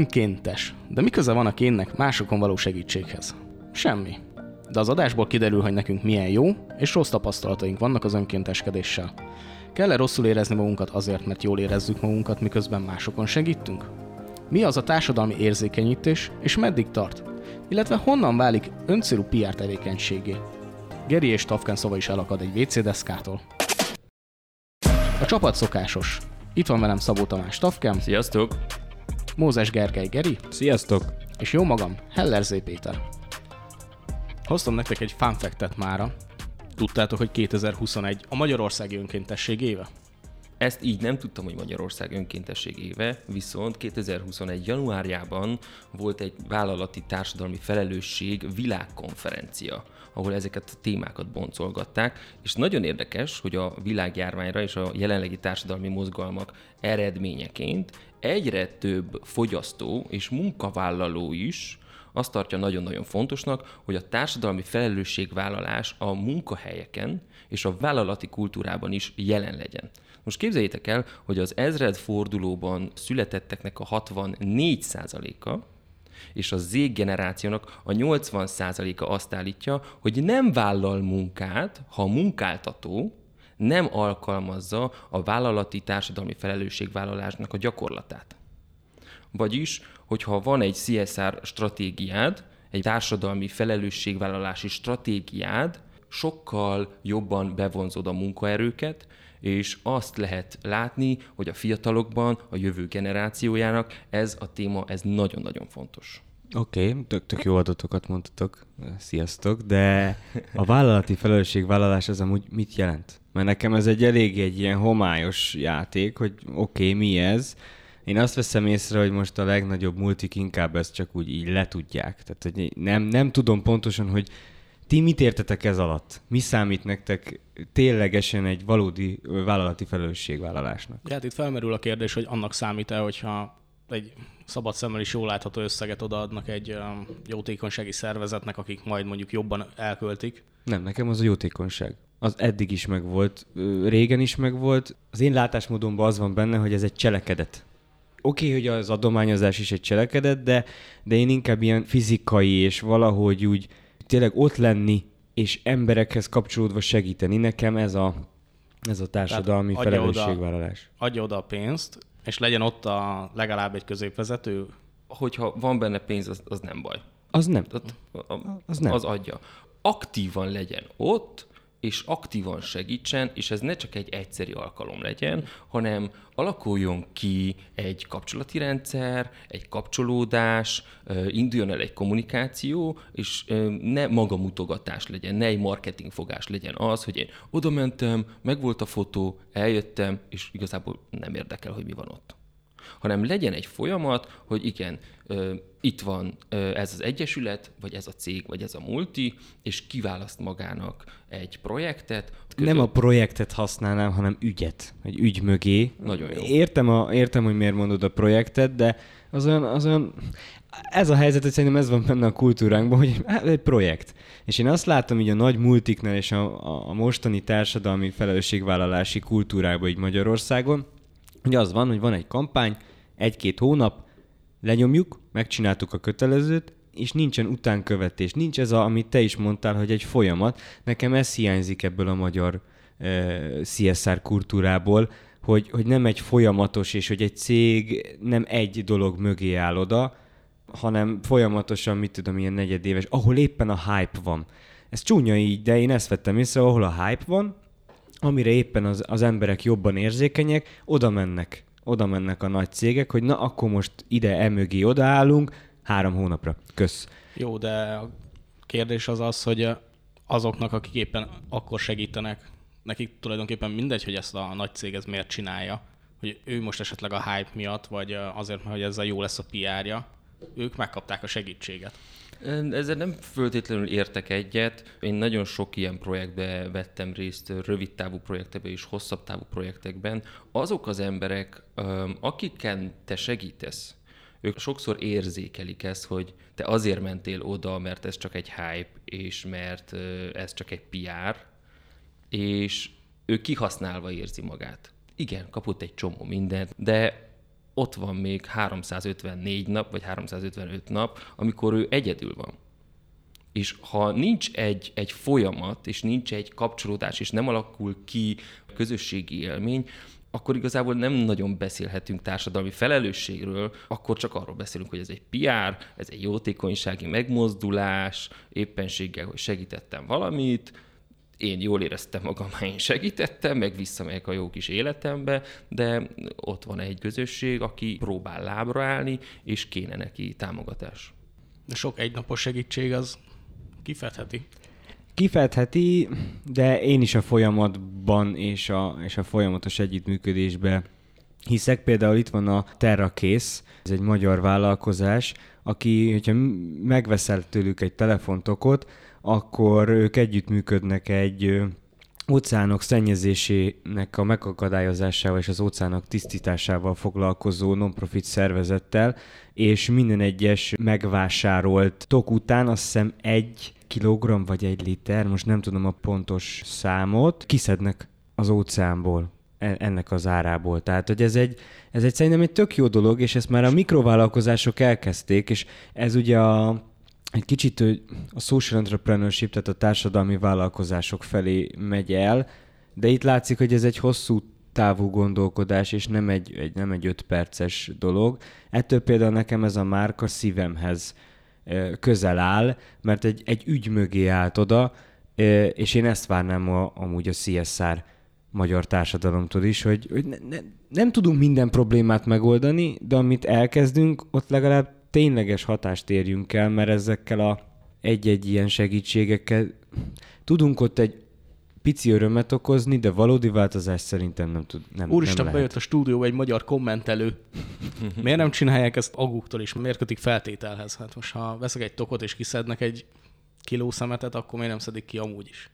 Önkéntes. De mi köze van a kénnek másokon való segítséghez? Semmi. De az adásból kiderül, hogy nekünk milyen jó és rossz tapasztalataink vannak az önkénteskedéssel. Kell-e rosszul érezni magunkat azért, mert jól érezzük magunkat, miközben másokon segítünk? Mi az a társadalmi érzékenyítés, és meddig tart? Illetve honnan válik öncélú PR tevékenységé? Geri és Tafken szava is elakad egy WC deszkától. A csapat szokásos. Itt van velem Szabó Tamás Tafken, Sziasztok! Mózes Gergely Geri, Sziasztok! és jó magam, Heller Zé Péter. Hoztam nektek egy fun fact-et mára. Tudtátok, hogy 2021 a Magyarországi Önkéntesség éve? Ezt így nem tudtam, hogy Magyarország önkéntesség éve, viszont 2021. januárjában volt egy vállalati társadalmi felelősség világkonferencia, ahol ezeket a témákat boncolgatták, és nagyon érdekes, hogy a világjárványra és a jelenlegi társadalmi mozgalmak eredményeként egyre több fogyasztó és munkavállaló is azt tartja nagyon-nagyon fontosnak, hogy a társadalmi felelősségvállalás a munkahelyeken és a vállalati kultúrában is jelen legyen. Most képzeljétek el, hogy az ezred fordulóban születetteknek a 64%-a és a Z generációnak a 80%-a azt állítja, hogy nem vállal munkát, ha munkáltató nem alkalmazza a vállalati társadalmi felelősségvállalásnak a gyakorlatát. Vagyis, hogyha van egy CSR stratégiád, egy társadalmi felelősségvállalási stratégiád, sokkal jobban bevonzod a munkaerőket, és azt lehet látni, hogy a fiatalokban, a jövő generációjának ez a téma, ez nagyon-nagyon fontos. Oké, okay, tök, tök jó adatokat mondtatok, sziasztok, de a vállalati felelősségvállalás az amúgy mit jelent? Mert nekem ez egy elég egy ilyen homályos játék, hogy oké, okay, mi ez? Én azt veszem észre, hogy most a legnagyobb multik inkább ezt csak úgy így letudják. Tehát hogy nem, nem tudom pontosan, hogy ti mit értetek ez alatt? Mi számít nektek ténylegesen egy valódi vállalati felelősségvállalásnak? Ja, hát itt felmerül a kérdés, hogy annak számít-e, hogyha egy szabad szemmel is jól látható összeget odaadnak egy jótékonysági szervezetnek, akik majd mondjuk jobban elköltik. Nem, nekem az a jótékonyság. Az eddig is megvolt, régen is megvolt. Az én látásmódomban az van benne, hogy ez egy cselekedet. Oké, okay, hogy az adományozás is egy cselekedet, de, de én inkább ilyen fizikai és valahogy úgy tényleg ott lenni, és emberekhez kapcsolódva segíteni. Nekem ez a, ez a társadalmi adja felelősségvállalás. Oda, adja oda a pénzt, és legyen ott a legalább egy középvezető. Hogyha van benne pénz, az, az nem baj. Az nem. Az, az nem. Az adja. Aktívan legyen ott, és aktívan segítsen, és ez ne csak egy egyszeri alkalom legyen, hanem alakuljon ki egy kapcsolati rendszer, egy kapcsolódás, induljon el egy kommunikáció, és ne magamutogatás legyen, ne egy marketingfogás legyen az, hogy én oda mentem, megvolt a fotó, eljöttem, és igazából nem érdekel, hogy mi van ott hanem legyen egy folyamat, hogy igen, itt van ez az egyesület, vagy ez a cég, vagy ez a multi, és kiválaszt magának egy projektet. Között... Nem a projektet használnám, hanem ügyet, egy ügy mögé. Nagyon jó. Értem, a, értem, hogy miért mondod a projektet, de az olyan, az olyan ez a helyzet, hogy szerintem ez van benne a kultúránkban, hogy hát, egy projekt. És én azt látom így a nagy multiknál és a, a mostani társadalmi felelősségvállalási kultúrában így Magyarországon, hogy az van, hogy van egy kampány, egy-két hónap, lenyomjuk, megcsináltuk a kötelezőt, és nincsen utánkövetés. Nincs ez, a, amit te is mondtál, hogy egy folyamat. Nekem ez hiányzik ebből a magyar uh, CSR kultúrából, hogy, hogy nem egy folyamatos, és hogy egy cég nem egy dolog mögé áll oda, hanem folyamatosan, mit tudom, ilyen negyedéves, ahol éppen a hype van. Ez csúnya így, de én ezt vettem észre, ahol a hype van, amire éppen az, az emberek jobban érzékenyek, oda mennek oda mennek a nagy cégek, hogy na akkor most ide emögé odaállunk három hónapra. Kösz. Jó, de a kérdés az az, hogy azoknak, akik éppen akkor segítenek, nekik tulajdonképpen mindegy, hogy ezt a nagy cég ez miért csinálja, hogy ő most esetleg a hype miatt, vagy azért, mert hogy ezzel jó lesz a PR-ja, ők megkapták a segítséget. Ezzel nem föltétlenül értek egyet. Én nagyon sok ilyen projektbe vettem részt, rövid távú projektekben és hosszabb távú projektekben. Azok az emberek, akiken te segítesz, ők sokszor érzékelik ezt, hogy te azért mentél oda, mert ez csak egy hype, és mert ez csak egy PR, és ő kihasználva érzi magát. Igen, kapott egy csomó mindent, de ott van még 354 nap, vagy 355 nap, amikor ő egyedül van. És ha nincs egy, egy folyamat, és nincs egy kapcsolódás, és nem alakul ki közösségi élmény, akkor igazából nem nagyon beszélhetünk társadalmi felelősségről, akkor csak arról beszélünk, hogy ez egy PR, ez egy jótékonysági megmozdulás, éppenséggel, hogy segítettem valamit, én jól éreztem magam, ha én segítettem, meg visszamegyek a jó kis életembe, de ott van egy közösség, aki próbál lábra állni, és kéne neki támogatás. De sok egynapos segítség az kifedheti. Kifedheti, de én is a folyamatban és a, és a folyamatos együttműködésben hiszek. Például itt van a Terrakész, ez egy magyar vállalkozás, aki, hogyha megveszel tőlük egy telefontokot, akkor ők együttműködnek egy óceánok szennyezésének a megakadályozásával és az óceánok tisztításával foglalkozó non-profit szervezettel, és minden egyes megvásárolt tok után azt hiszem egy kilogramm vagy egy liter, most nem tudom a pontos számot, kiszednek az óceánból e, ennek az árából. Tehát, hogy ez egy, ez egy szerintem egy tök jó dolog, és ezt már a mikrovállalkozások elkezdték, és ez ugye a egy kicsit a social entrepreneurship, tehát a társadalmi vállalkozások felé megy el, de itt látszik, hogy ez egy hosszú távú gondolkodás, és nem egy, egy, nem egy öt perces dolog. Ettől például nekem ez a márka szívemhez közel áll, mert egy, egy ügy mögé állt oda, és én ezt várnám a, amúgy a CSR magyar társadalomtól is, hogy, hogy ne, ne, nem tudunk minden problémát megoldani, de amit elkezdünk, ott legalább tényleges hatást érjünk el, mert ezekkel a egy-egy ilyen segítségekkel tudunk ott egy pici örömet okozni, de valódi változás szerintem nem tud. Nem, Úristen, nem bejött a stúdióba egy magyar kommentelő. Miért nem csinálják ezt aguktól is? Miért kötik feltételhez? Hát most ha veszek egy tokot és kiszednek egy kiló szemetet, akkor miért nem szedik ki amúgy is?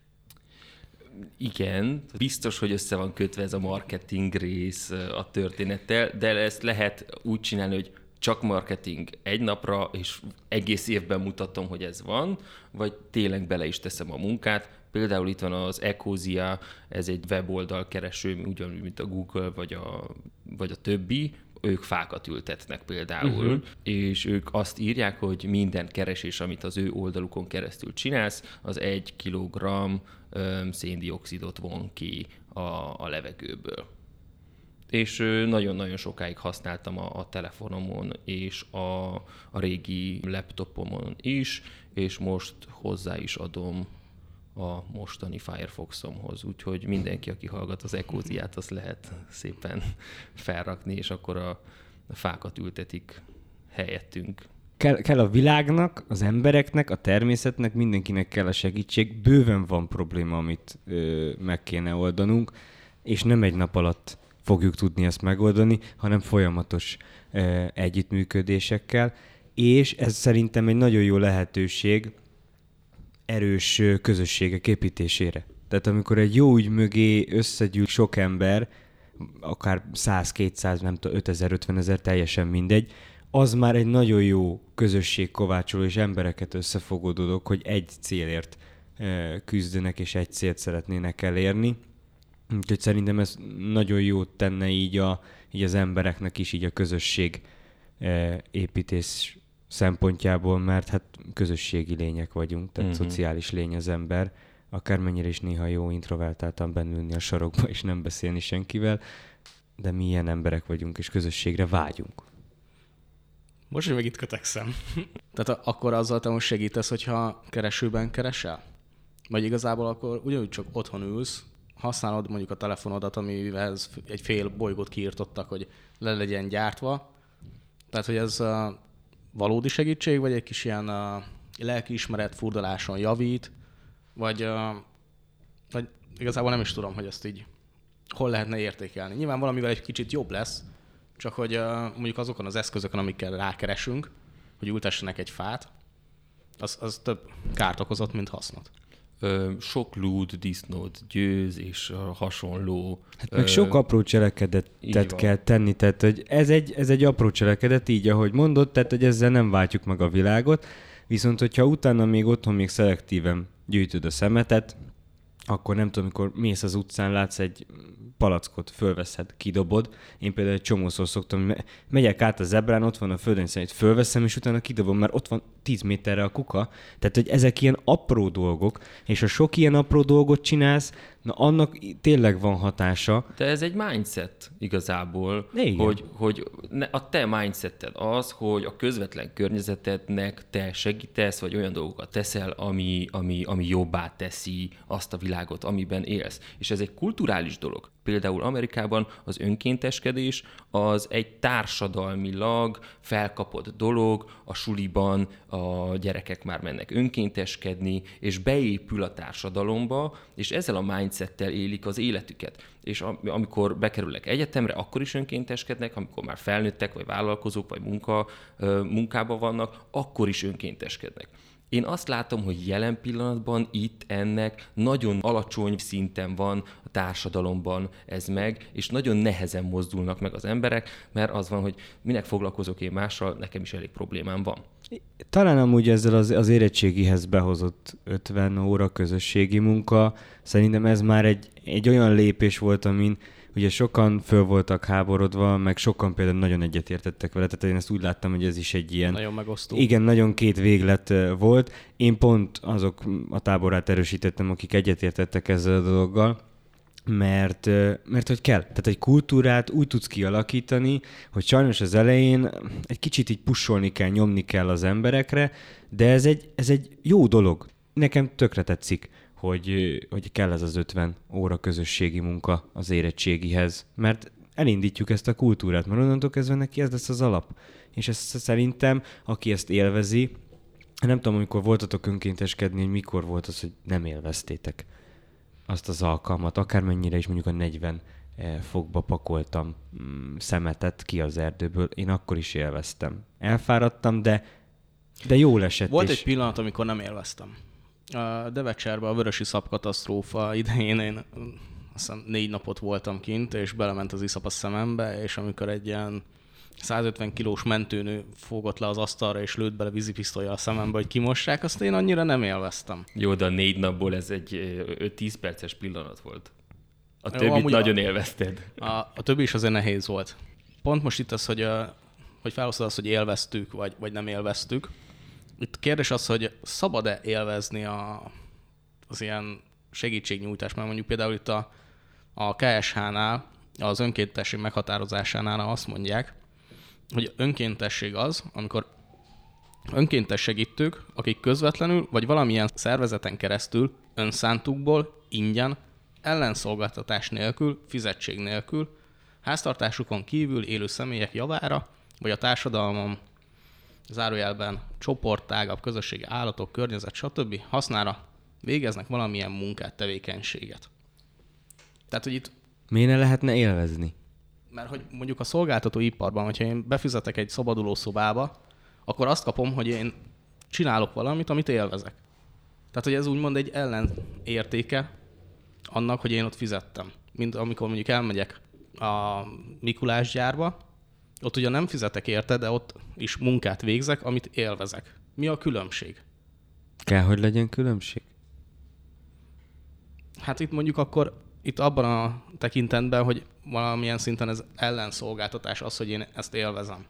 Igen, biztos, hogy össze van kötve ez a marketing rész a történettel, de ezt lehet úgy csinálni, hogy csak marketing egy napra, és egész évben mutatom, hogy ez van, vagy tényleg bele is teszem a munkát. Például itt van az Ecosia, ez egy weboldal kereső, ugyanúgy, mint a Google, vagy a, vagy a többi, ők fákat ültetnek például, uh-huh. és ők azt írják, hogy minden keresés, amit az ő oldalukon keresztül csinálsz, az egy kilogramm széndiokszidot von ki a, a levegőből és nagyon-nagyon sokáig használtam a, a telefonomon és a, a régi laptopomon is, és most hozzá is adom a mostani Firefoxomhoz, úgyhogy mindenki, aki hallgat az ekóziát, azt lehet szépen felrakni, és akkor a, fákat ültetik helyettünk. Kell, kell a világnak, az embereknek, a természetnek, mindenkinek kell a segítség. Bőven van probléma, amit ö, meg kéne oldanunk, és nem egy nap alatt fogjuk tudni ezt megoldani, hanem folyamatos együttműködésekkel, és ez szerintem egy nagyon jó lehetőség erős közösségek építésére. Tehát amikor egy jó ügy mögé összegyűl sok ember, akár 100-200, nem tudom, 5000, 50 ezer, teljesen mindegy, az már egy nagyon jó közösség kovácsoló és embereket összefogó dolog, hogy egy célért küzdenek és egy célt szeretnének elérni. Úgyhogy szerintem ez nagyon jót tenne így, a, így az embereknek is, így a közösség e, építés szempontjából, mert hát közösségi lények vagyunk, tehát uh-huh. szociális lény az ember, akármennyire is néha jó introvertáltan bennülni a sarokba és nem beszélni senkivel, de mi ilyen emberek vagyunk, és közösségre vágyunk. Most, hogy meg itt kötekszem. Tehát akkor azzal te most segítesz, hogyha keresőben keresel? Vagy igazából akkor ugyanúgy csak otthon ülsz, használod mondjuk a telefonodat, amihez egy fél bolygót kiírtottak, hogy le legyen gyártva. Tehát, hogy ez a valódi segítség, vagy egy kis ilyen a lelkiismeret furdaláson javít, vagy, a, vagy igazából nem is tudom, hogy ezt így hol lehetne értékelni. Nyilván valamivel egy kicsit jobb lesz, csak hogy mondjuk azokon az eszközökön, amikkel rákeresünk, hogy ültessenek egy fát, az, az több kárt okozott, mint hasznot sok lúd, disznót győz, és a hasonló. Hát meg ö, sok apró cselekedetet kell tenni, tehát hogy ez egy, ez egy apró cselekedet, így ahogy mondott, tehát hogy ezzel nem váltjuk meg a világot, viszont hogyha utána még otthon még szelektíven gyűjtöd a szemetet, akkor nem tudom, amikor mész az utcán, látsz egy palackot, fölveszed, kidobod. Én például egy csomószor szoktam, me- megyek át a zebrán, ott van a földön, szerint fölveszem, és utána kidobom, mert ott van 10 méterre a kuka. Tehát, hogy ezek ilyen apró dolgok, és ha sok ilyen apró dolgot csinálsz, na annak tényleg van hatása. De ez egy mindset igazából, Igen. hogy, hogy a te mindseted az, hogy a közvetlen környezetednek te segítesz, vagy olyan dolgokat teszel, ami, ami, ami jobbá teszi azt a világot, amiben élsz. És ez egy kulturális dolog. Például Amerikában az önkénteskedés az egy társadalmilag felkapott dolog, a suliban a gyerekek már mennek önkénteskedni, és beépül a társadalomba, és ezzel a mindsettel élik az életüket. És am- amikor bekerülnek egyetemre, akkor is önkénteskednek, amikor már felnőttek, vagy vállalkozók, vagy munka, ö, munkában vannak, akkor is önkénteskednek. Én azt látom, hogy jelen pillanatban itt ennek nagyon alacsony szinten van a társadalomban ez meg, és nagyon nehezen mozdulnak meg az emberek, mert az van, hogy minek foglalkozok én mással, nekem is elég problémám van. Talán amúgy ezzel az, az érettségihez behozott 50 óra közösségi munka, szerintem ez már egy, egy olyan lépés volt, amin ugye sokan föl voltak háborodva, meg sokan például nagyon egyetértettek vele, tehát én ezt úgy láttam, hogy ez is egy ilyen... Nagyon megosztó. Igen, nagyon két véglet volt. Én pont azok a táborát erősítettem, akik egyetértettek ezzel a dologgal, mert, mert hogy kell. Tehát egy kultúrát úgy tudsz kialakítani, hogy sajnos az elején egy kicsit így pusolni kell, nyomni kell az emberekre, de ez egy, ez egy jó dolog. Nekem tökre tetszik, hogy, hogy kell ez az 50 óra közösségi munka az érettségihez, mert elindítjuk ezt a kultúrát, mert onnantól kezdve neki ez lesz az alap. És ezt szerintem, aki ezt élvezi, nem tudom, amikor voltatok önkénteskedni, hogy mikor volt az, hogy nem élveztétek azt az alkalmat, akármennyire is mondjuk a 40 eh, fokba pakoltam mm, szemetet ki az erdőből, én akkor is élveztem. Elfáradtam, de, de jól esett Volt is. egy pillanat, amikor nem élveztem. A Devecserben a Vörösi Szap katasztrófa idején én azt hiszem négy napot voltam kint, és belement az iszap a szemembe, és amikor egy ilyen 150 kilós mentőnő fogott le az asztalra, és lőtt bele vízipisztolya a szemembe, hogy kimossák, azt én annyira nem élveztem. Jó, de a négy napból ez egy ö, 5-10 perces pillanat volt. A Jó, többit nagyon a- élvezted. A, a többi is azért nehéz volt. Pont most itt az, hogy, a, hogy felhoztad azt, hogy élveztük, vagy, vagy nem élveztük. Itt kérdés az, hogy szabad-e élvezni a, az ilyen segítségnyújtás, mert mondjuk például itt a, a KSH-nál, az önkéntesség meghatározásánál azt mondják, hogy önkéntesség az, amikor önkéntes segítők, akik közvetlenül vagy valamilyen szervezeten keresztül önszántukból, ingyen, ellenszolgáltatás nélkül, fizetség nélkül, háztartásukon kívül élő személyek javára, vagy a társadalmon zárójelben csoport, tágabb közösségi állatok, környezet, stb. hasznára végeznek valamilyen munkát, tevékenységet. Tehát, hogy itt Miért ne lehetne élvezni? mert hogy mondjuk a szolgáltató iparban, hogyha én befizetek egy szabaduló szobába, akkor azt kapom, hogy én csinálok valamit, amit élvezek. Tehát, hogy ez úgymond egy ellenértéke annak, hogy én ott fizettem. Mint amikor mondjuk elmegyek a Mikulás gyárba, ott ugye nem fizetek érte, de ott is munkát végzek, amit élvezek. Mi a különbség? Kell, hogy legyen különbség? Hát itt mondjuk akkor itt abban a tekintetben, hogy valamilyen szinten ez ellenszolgáltatás az, hogy én ezt élvezem.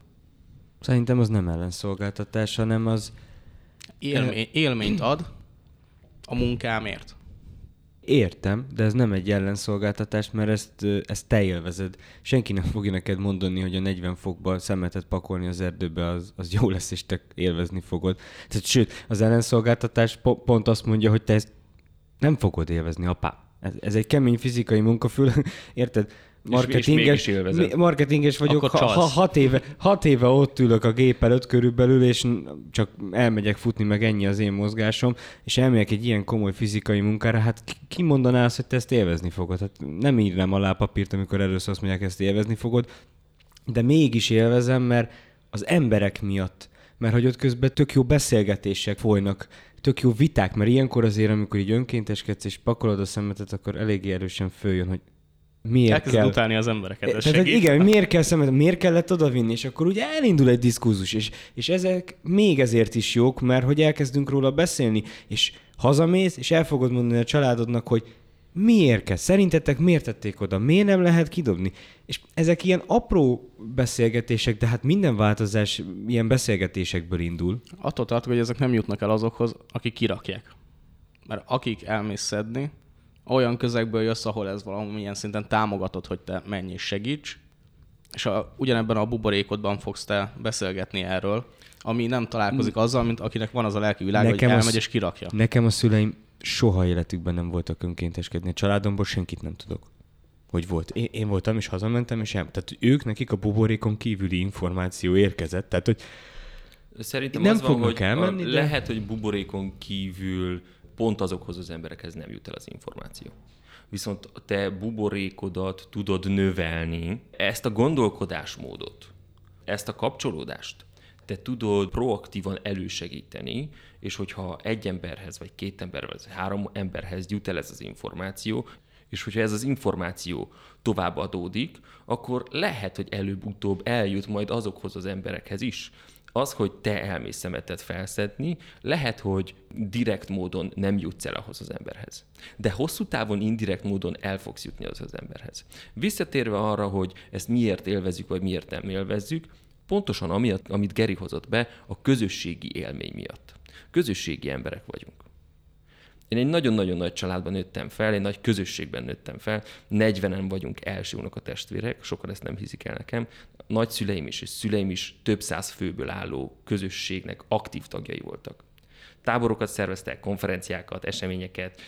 Szerintem az nem ellenszolgáltatás, hanem az Élmény, élményt ad a munkámért. Értem, de ez nem egy ellenszolgáltatás, mert ezt, ezt te élvezed. Senki nem fogja neked mondani, hogy a 40 fokban szemetet pakolni az erdőbe, az, az jó lesz, és te élvezni fogod. Tehát, sőt, az ellenszolgáltatás po- pont azt mondja, hogy te ezt nem fogod élvezni, apá. Ez, ez egy kemény fizikai munka, fül, érted? Marketinges, mégis élvezed. mi- marketinges vagyok, ha, hat, éve, hat éve ott ülök a gép előtt körülbelül, és csak elmegyek futni, meg ennyi az én mozgásom, és elmegyek egy ilyen komoly fizikai munkára, hát ki mondaná azt, hogy te ezt élvezni fogod? Hát nem írnám alá papírt, amikor először azt mondják, ezt élvezni fogod, de mégis élvezem, mert az emberek miatt, mert hogy ott közben tök jó beszélgetések folynak, tök jó viták, mert ilyenkor azért, amikor így önkénteskedsz és pakolod a szemetet, akkor eléggé erősen följön, hogy miért Elkezded kell. utálni az embereket, ez Tehát, segít. igen, miért kell szemet, miért kellett odavinni, és akkor ugye elindul egy diskurzus, és, és ezek még ezért is jók, mert hogy elkezdünk róla beszélni, és hazamész, és el fogod mondani a családodnak, hogy miért kell? Szerintetek miért tették oda? Miért nem lehet kidobni? És ezek ilyen apró beszélgetések, de hát minden változás ilyen beszélgetésekből indul. Attól tartok, hogy ezek nem jutnak el azokhoz, akik kirakják. Mert akik elmész szedni, olyan közegből jössz, ahol ez valamilyen szinten támogatod, hogy te menj és segíts, és a, ugyanebben a buborékodban fogsz te beszélgetni erről, ami nem találkozik azzal, mint akinek van az a lelki világ, Nekem hogy elmegy az, és kirakja. Nekem a szüleim soha életükben nem voltak önkénteskedni. A családomból senkit nem tudok hogy volt. Én, én voltam, és hazamentem, és el, tehát ők, nekik a buborékon kívüli információ érkezett, tehát hogy Szerintem nem az van, hogy elmenni, a, de... lehet, hogy buborékon kívül pont azokhoz az emberekhez nem jut el az információ. Viszont te buborékodat tudod növelni, ezt a gondolkodásmódot, ezt a kapcsolódást te tudod proaktívan elősegíteni, és hogyha egy emberhez, vagy két emberhez, vagy három emberhez jut el ez az információ, és hogyha ez az információ tovább adódik, akkor lehet, hogy előbb-utóbb eljut majd azokhoz az emberekhez is. Az, hogy te elmész szemetet felszedni, lehet, hogy direkt módon nem jutsz el ahhoz az emberhez. De hosszú távon indirekt módon el fogsz jutni az az emberhez. Visszatérve arra, hogy ezt miért élvezzük, vagy miért nem élvezzük, pontosan amiatt, amit Geri hozott be, a közösségi élmény miatt. Közösségi emberek vagyunk. Én egy nagyon-nagyon nagy családban nőttem fel, egy nagy közösségben nőttem fel, 40-en vagyunk első a testvérek, sokan ezt nem hiszik el nekem. Nagyszüleim is és szüleim is több száz főből álló közösségnek aktív tagjai voltak. Táborokat szerveztek, konferenciákat, eseményeket,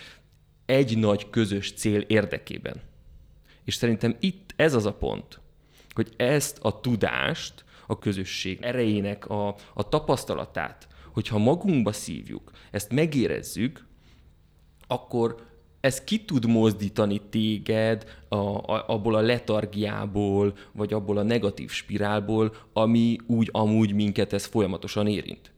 egy nagy közös cél érdekében. És szerintem itt ez az a pont, hogy ezt a tudást, a közösség erejének a, a tapasztalatát, hogyha magunkba szívjuk, ezt megérezzük, akkor ez ki tud mozdítani téged a, a, abból a letargiából, vagy abból a negatív spirálból, ami úgy amúgy minket ez folyamatosan érint.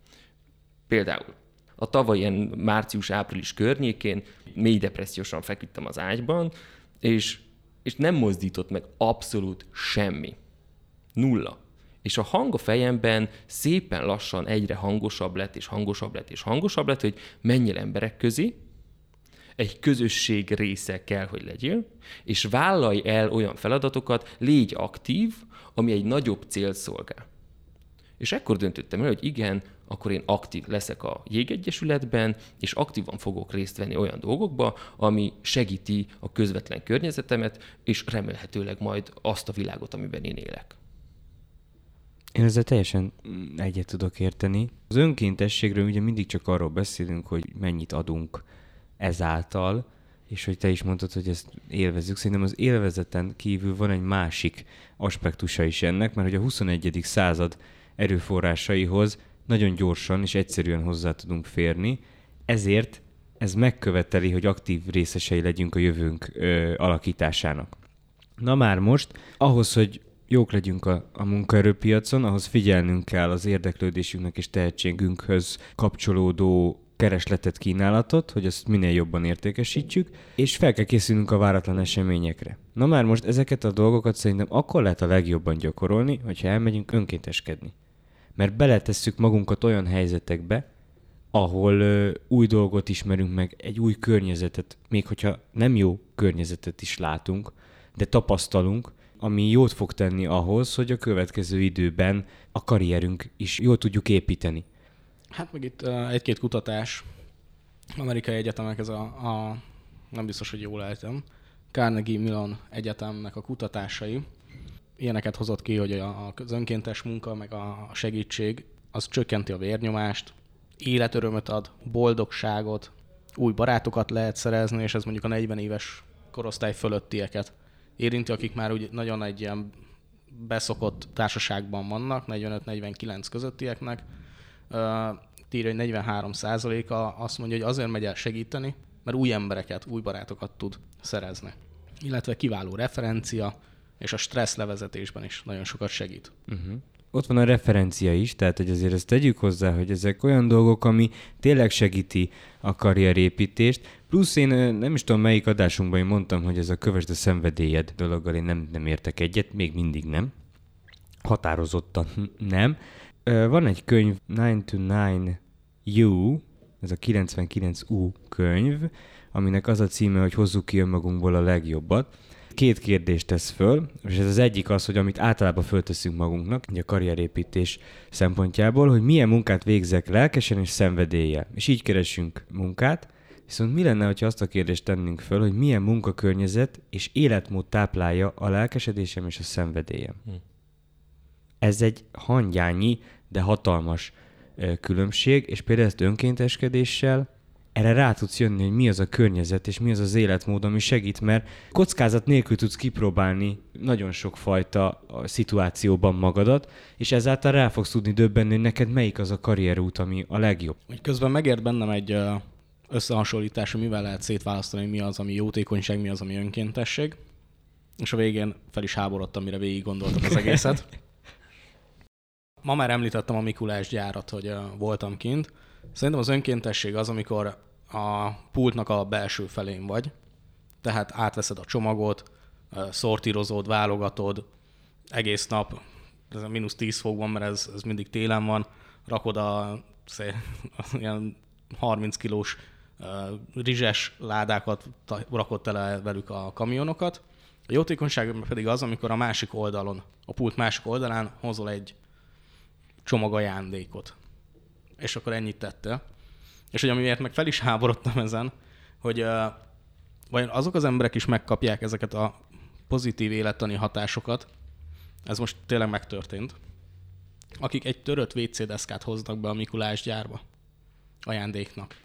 Például a tavaly ilyen március-április környékén mély depressziósan feküdtem az ágyban, és, és nem mozdított meg abszolút semmi. Nulla. És a hang a fejemben szépen lassan egyre hangosabb lett, és hangosabb lett, és hangosabb lett, hogy menjél emberek közé, egy közösség része kell, hogy legyél, és vállalj el olyan feladatokat, légy aktív, ami egy nagyobb cél szolgál. És ekkor döntöttem el, hogy igen, akkor én aktív leszek a jégegyesületben, és aktívan fogok részt venni olyan dolgokba, ami segíti a közvetlen környezetemet, és remélhetőleg majd azt a világot, amiben én élek. Én ezzel teljesen egyet tudok érteni. Az önkéntességről ugye mindig csak arról beszélünk, hogy mennyit adunk ezáltal, és hogy te is mondtad, hogy ezt élvezzük. Szerintem az élvezeten kívül van egy másik aspektusa is ennek, mert hogy a 21. század erőforrásaihoz nagyon gyorsan és egyszerűen hozzá tudunk férni, ezért ez megköveteli, hogy aktív részesei legyünk a jövőnk ö, alakításának. Na már most, ahhoz, hogy jók legyünk a, a munkaerőpiacon, ahhoz figyelnünk kell az érdeklődésünknek és tehetségünkhöz kapcsolódó keresletet, kínálatot, hogy ezt minél jobban értékesítsük, és fel kell készülnünk a váratlan eseményekre. Na már most ezeket a dolgokat szerintem akkor lehet a legjobban gyakorolni, hogyha elmegyünk önkénteskedni. Mert beletesszük magunkat olyan helyzetekbe, ahol ö, új dolgot ismerünk meg, egy új környezetet, még hogyha nem jó környezetet is látunk, de tapasztalunk, ami jót fog tenni ahhoz, hogy a következő időben a karrierünk is jól tudjuk építeni. Hát meg itt egy-két kutatás, amerikai egyetemek, ez a, a nem biztos, hogy jól ejtem, Carnegie Mellon Egyetemnek a kutatásai. Ilyeneket hozott ki, hogy a, az önkéntes munka, meg a segítség, az csökkenti a vérnyomást, életörömöt ad, boldogságot, új barátokat lehet szerezni, és ez mondjuk a 40 éves korosztály fölöttieket érinti, akik már úgy nagyon egy ilyen beszokott társaságban vannak, 45-49 közöttieknek, írja, hogy 43 a azt mondja, hogy azért megy el segíteni, mert új embereket, új barátokat tud szerezni. Illetve kiváló referencia, és a stressz levezetésben is nagyon sokat segít. Uh-huh. Ott van a referencia is, tehát hogy azért ezt tegyük hozzá, hogy ezek olyan dolgok, ami tényleg segíti a karrierépítést. Plusz én nem is tudom melyik adásunkban én mondtam, hogy ez a kövesd a szenvedélyed dologgal én nem, nem értek egyet, még mindig nem. Határozottan nem. Van egy könyv, 9 to 9 U, ez a 99U könyv, aminek az a címe, hogy hozzuk ki önmagunkból a legjobbat. Két kérdést tesz föl, és ez az egyik az, hogy amit általában fölteszünk magunknak, ugye a karrierépítés szempontjából, hogy milyen munkát végzek lelkesen és szenvedéllyel. És így keresünk munkát, Viszont mi lenne, ha azt a kérdést tennénk föl, hogy milyen munkakörnyezet és életmód táplálja a lelkesedésem és a szenvedélyem? Hm. Ez egy hangyányi, de hatalmas különbség, és például ezt önkénteskedéssel erre rá tudsz jönni, hogy mi az a környezet, és mi az az életmód, ami segít, mert kockázat nélkül tudsz kipróbálni nagyon sok fajta szituációban magadat, és ezáltal rá fogsz tudni döbbenni, hogy neked melyik az a karrierút, ami a legjobb. Közben megért bennem egy összehasonlítás, hogy mivel lehet szétválasztani, mi az, ami jótékonyság, mi az, ami önkéntesség. És a végén fel is háborodtam, mire végig gondoltam az egészet. Ma már említettem a Mikulás gyárat, hogy voltam kint. Szerintem az önkéntesség az, amikor a pultnak a belső felén vagy, tehát átveszed a csomagot, szortírozod, válogatod, egész nap, ez a mínusz 10 fokban, mert ez, ez mindig télen van, rakod a, szé, ilyen 30 kilós rizses ládákat rakott tele velük a kamionokat. A jótékonyság pedig az, amikor a másik oldalon, a pult másik oldalán hozol egy csomag ajándékot. És akkor ennyit tette. És hogy amiért meg fel is háborodtam ezen, hogy uh, vajon azok az emberek is megkapják ezeket a pozitív élettani hatásokat, ez most tényleg megtörtént, akik egy törött WC deszkát hoznak be a Mikulás gyárba ajándéknak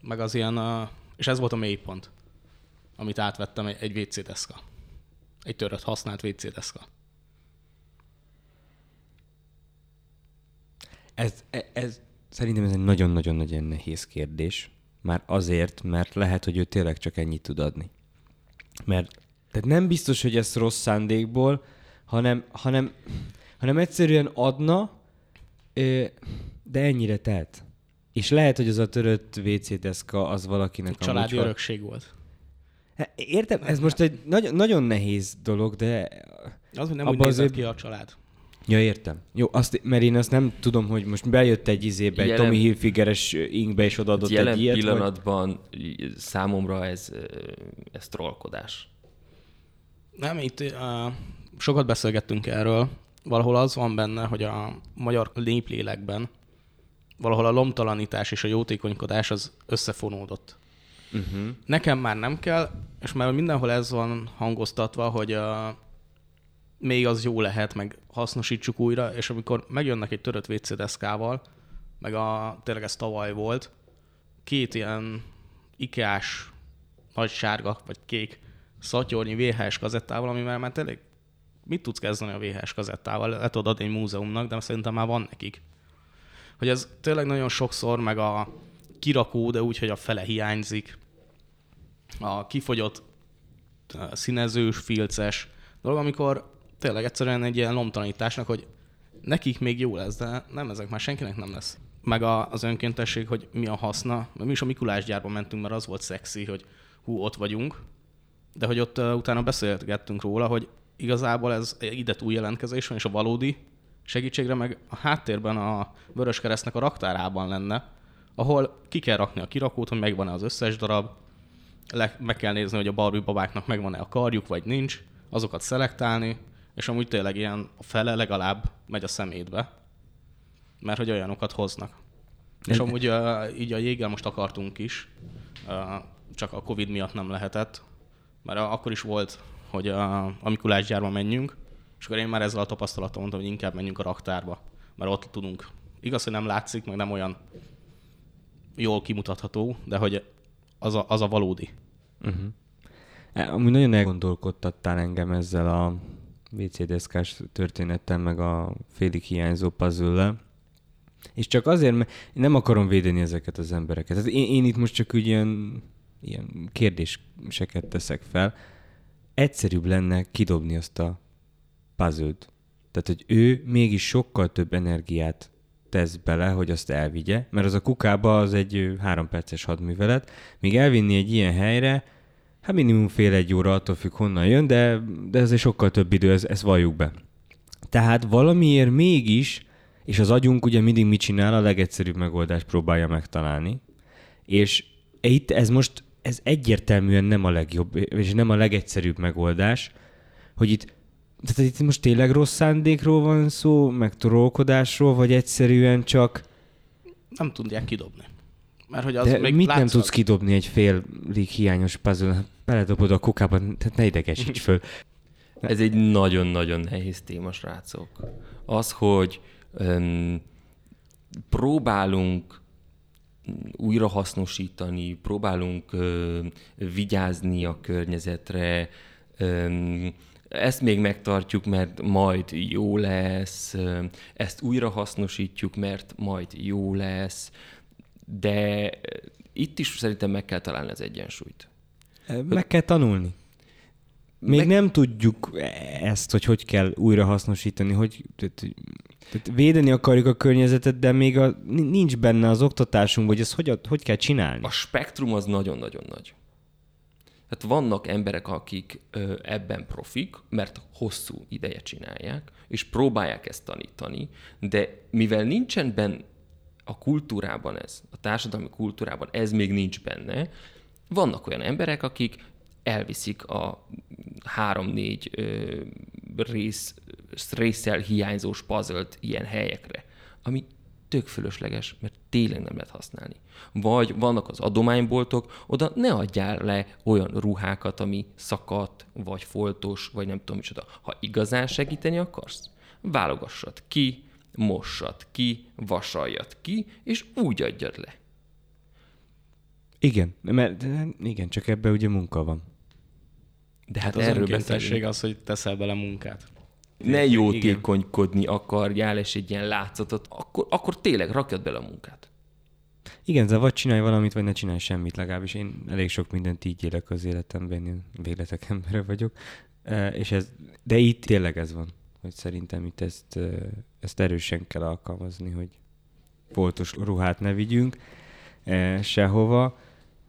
meg az ilyen, uh, és ez volt a mélypont, amit átvettem egy, egy WC deszka. Egy törött, használt WC deszka. Ez, e, ez, szerintem ez egy nagyon-nagyon-nagyon nehéz kérdés. Már azért, mert lehet, hogy ő tényleg csak ennyit tud adni. Mert tehát nem biztos, hogy ez rossz szándékból, hanem, hanem, hanem egyszerűen adna, de ennyire telt. És lehet, hogy az a törött WC deszka az valakinek a Családi örökség volt. Hát, értem, ez most egy nagyon, nagyon nehéz dolog, de... Az, hogy nem úgy nézett ki a család. Ja, értem. Jó, azt, mert én azt nem tudom, hogy most bejött egy izébe, jelen, egy Tommy Hilfigeres inkbe, és odaadott jelen egy ilyet. pillanatban vagy? számomra ez, ez trollkodás. Nem, itt uh, sokat beszélgettünk erről. Valahol az van benne, hogy a magyar néplélekben valahol a lomtalanítás és a jótékonykodás az összefonódott. Uh-huh. Nekem már nem kell, és már mindenhol ez van hangoztatva, hogy a, még az jó lehet, meg hasznosítsuk újra, és amikor megjönnek egy törött WC deszkával, meg a, tényleg ez tavaly volt, két ilyen ikás, nagy sárga vagy kék szatyornyi VHS kazettával, amivel már tényleg mit tudsz kezdeni a VHS kazettával? Le tudod adni egy múzeumnak, de szerintem már van nekik hogy ez tényleg nagyon sokszor, meg a kirakó, de úgy, hogy a fele hiányzik, a kifogyott színezős, filces dolog, amikor tényleg egyszerűen egy ilyen lomtalanításnak, hogy nekik még jó lesz, de nem, ezek már senkinek nem lesz. Meg a, az önkéntesség, hogy mi a haszna. Mi is a Mikulás gyárba mentünk, mert az volt szexi, hogy hú, ott vagyunk. De hogy ott uh, utána beszélgettünk róla, hogy igazából ez ide túl jelentkezés van, és a valódi segítségre meg a háttérben a Vöröskeresztnek a raktárában lenne, ahol ki kell rakni a kirakót, hogy megvan-e az összes darab, le, meg kell nézni, hogy a Barbie babáknak megvan-e a karjuk, vagy nincs, azokat szelektálni, és amúgy tényleg ilyen a fele legalább megy a szemétbe, mert hogy olyanokat hoznak. És amúgy uh, így a jéggel most akartunk is, uh, csak a Covid miatt nem lehetett, mert akkor is volt, hogy uh, a Mikulás gyárba menjünk, és akkor én már ezzel a tapasztalatom mondtam, hogy inkább menjünk a raktárba, mert ott tudunk. Igaz, hogy nem látszik, meg nem olyan jól kimutatható, de hogy az a, az a valódi. Uh-huh. Amúgy nagyon elgondolkodtattál engem ezzel a WC deszkás történettel, meg a félig hiányzó puzzle És csak azért, mert nem akarom védeni ezeket az embereket. Tehát én, én itt most csak úgy ilyen, ilyen kérdéseket teszek fel. Egyszerűbb lenne kidobni azt a puzzle Tehát, hogy ő mégis sokkal több energiát tesz bele, hogy azt elvigye, mert az a kukába az egy három perces hadművelet, míg elvinni egy ilyen helyre, hát minimum fél egy óra, attól függ honnan jön, de, de ez egy sokkal több idő, ez, ezt valljuk be. Tehát valamiért mégis, és az agyunk ugye mindig mit csinál, a legegyszerűbb megoldást próbálja megtalálni, és itt ez most, ez egyértelműen nem a legjobb, és nem a legegyszerűbb megoldás, hogy itt, tehát itt most tényleg rossz szándékról van szó, meg trollkodásról, vagy egyszerűen csak... Nem tudják kidobni. Mert hogy az De még mit nem látszott. tudsz kidobni egy félig hiányos puzzle? Beledobod a kukába, tehát ne idegesíts föl. Ez egy nagyon-nagyon nehéz téma, srácok. Az, hogy um, próbálunk újrahasznosítani, próbálunk ö, vigyázni a környezetre, ö, ezt még megtartjuk, mert majd jó lesz, ezt újrahasznosítjuk, mert majd jó lesz, de itt is szerintem meg kell találni az egyensúlyt. Meg kell tanulni. Még Meg- nem tudjuk ezt, hogy hogy kell újrahasznosítani, hogy tehát, tehát védeni akarjuk a környezetet, de még a, nincs benne az oktatásunkban, hogy ezt hogy, hogy kell csinálni. A spektrum az nagyon-nagyon nagy. Tehát vannak emberek, akik ebben profik, mert hosszú ideje csinálják, és próbálják ezt tanítani, de mivel nincsen benne a kultúrában ez, a társadalmi kultúrában ez még nincs benne, vannak olyan emberek, akik elviszik a három-négy rész, résszel hiányzós puzzle ilyen helyekre, ami tök fölösleges, mert tényleg nem lehet használni. Vagy vannak az adományboltok, oda ne adjál le olyan ruhákat, ami szakadt, vagy foltos, vagy nem tudom micsoda. Ha igazán segíteni akarsz, válogassad ki, mossad ki, vasaljad ki, és úgy adjad le. Igen, mert igen, csak ebbe ugye munka van. De Hát hát az erről beszélünk. az, hogy teszel bele munkát. Ne jótékonykodni akarjál, és egy ilyen látszatot, akkor, akkor tényleg rakjad bele a munkát. Igen, de vagy csinálj valamit, vagy ne csinálj semmit, legalábbis én elég sok mindent így élek az életemben, én végletek embere vagyok. És ez, de itt tényleg ez van, hogy szerintem itt ezt, ezt erősen kell alkalmazni, hogy foltos ruhát ne vigyünk e, sehova.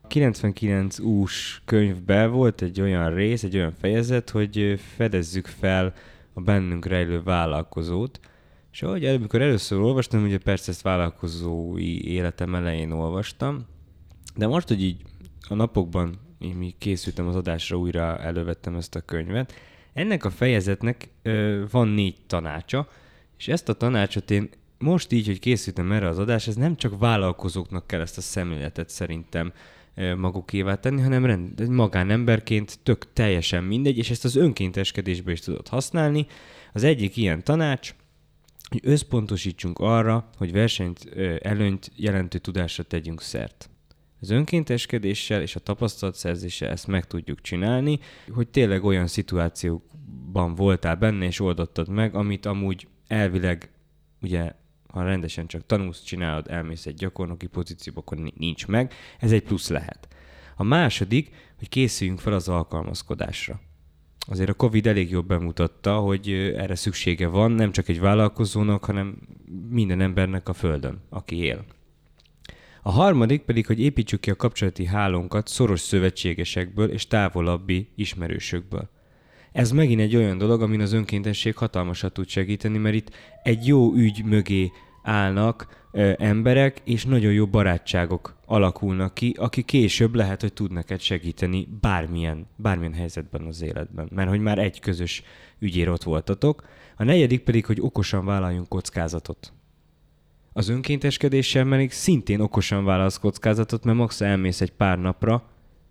99 ús könyvben volt egy olyan rész, egy olyan fejezet, hogy fedezzük fel a bennünk rejlő vállalkozót, és ahogy amikor először olvastam, ugye persze ezt vállalkozói életem elején olvastam, de most, hogy így a napokban, én mi készültem az adásra, újra elővettem ezt a könyvet, ennek a fejezetnek ö, van négy tanácsa, és ezt a tanácsot én most így, hogy készültem erre az adásra, ez nem csak vállalkozóknak kell ezt a szemléletet szerintem magukévá tenni, hanem rend, magánemberként tök teljesen mindegy, és ezt az önkénteskedésbe is tudod használni. Az egyik ilyen tanács, hogy összpontosítsunk arra, hogy versenyt előnyt jelentő tudásra tegyünk szert. Az önkénteskedéssel és a tapasztalatszerzéssel ezt meg tudjuk csinálni, hogy tényleg olyan szituációkban voltál benne és oldottad meg, amit amúgy elvileg, ugye, ha rendesen csak tanulsz, csinálod, elmész egy gyakornoki pozícióba, akkor ni- nincs meg. Ez egy plusz lehet. A második, hogy készüljünk fel az alkalmazkodásra. Azért a Covid elég jól bemutatta, hogy erre szüksége van nem csak egy vállalkozónak, hanem minden embernek a Földön, aki él. A harmadik pedig, hogy építsük ki a kapcsolati hálónkat szoros szövetségesekből és távolabbi ismerősökből. Ez megint egy olyan dolog, amin az önkéntesség hatalmasat tud segíteni, mert itt egy jó ügy mögé állnak ö, emberek, és nagyon jó barátságok alakulnak ki, aki később lehet, hogy tud neked segíteni bármilyen, bármilyen helyzetben az életben. Mert hogy már egy közös ügyér ott voltatok. A negyedik pedig, hogy okosan vállaljunk kockázatot. Az önkénteskedéssel pedig szintén okosan válasz kockázatot, mert max elmész egy pár napra,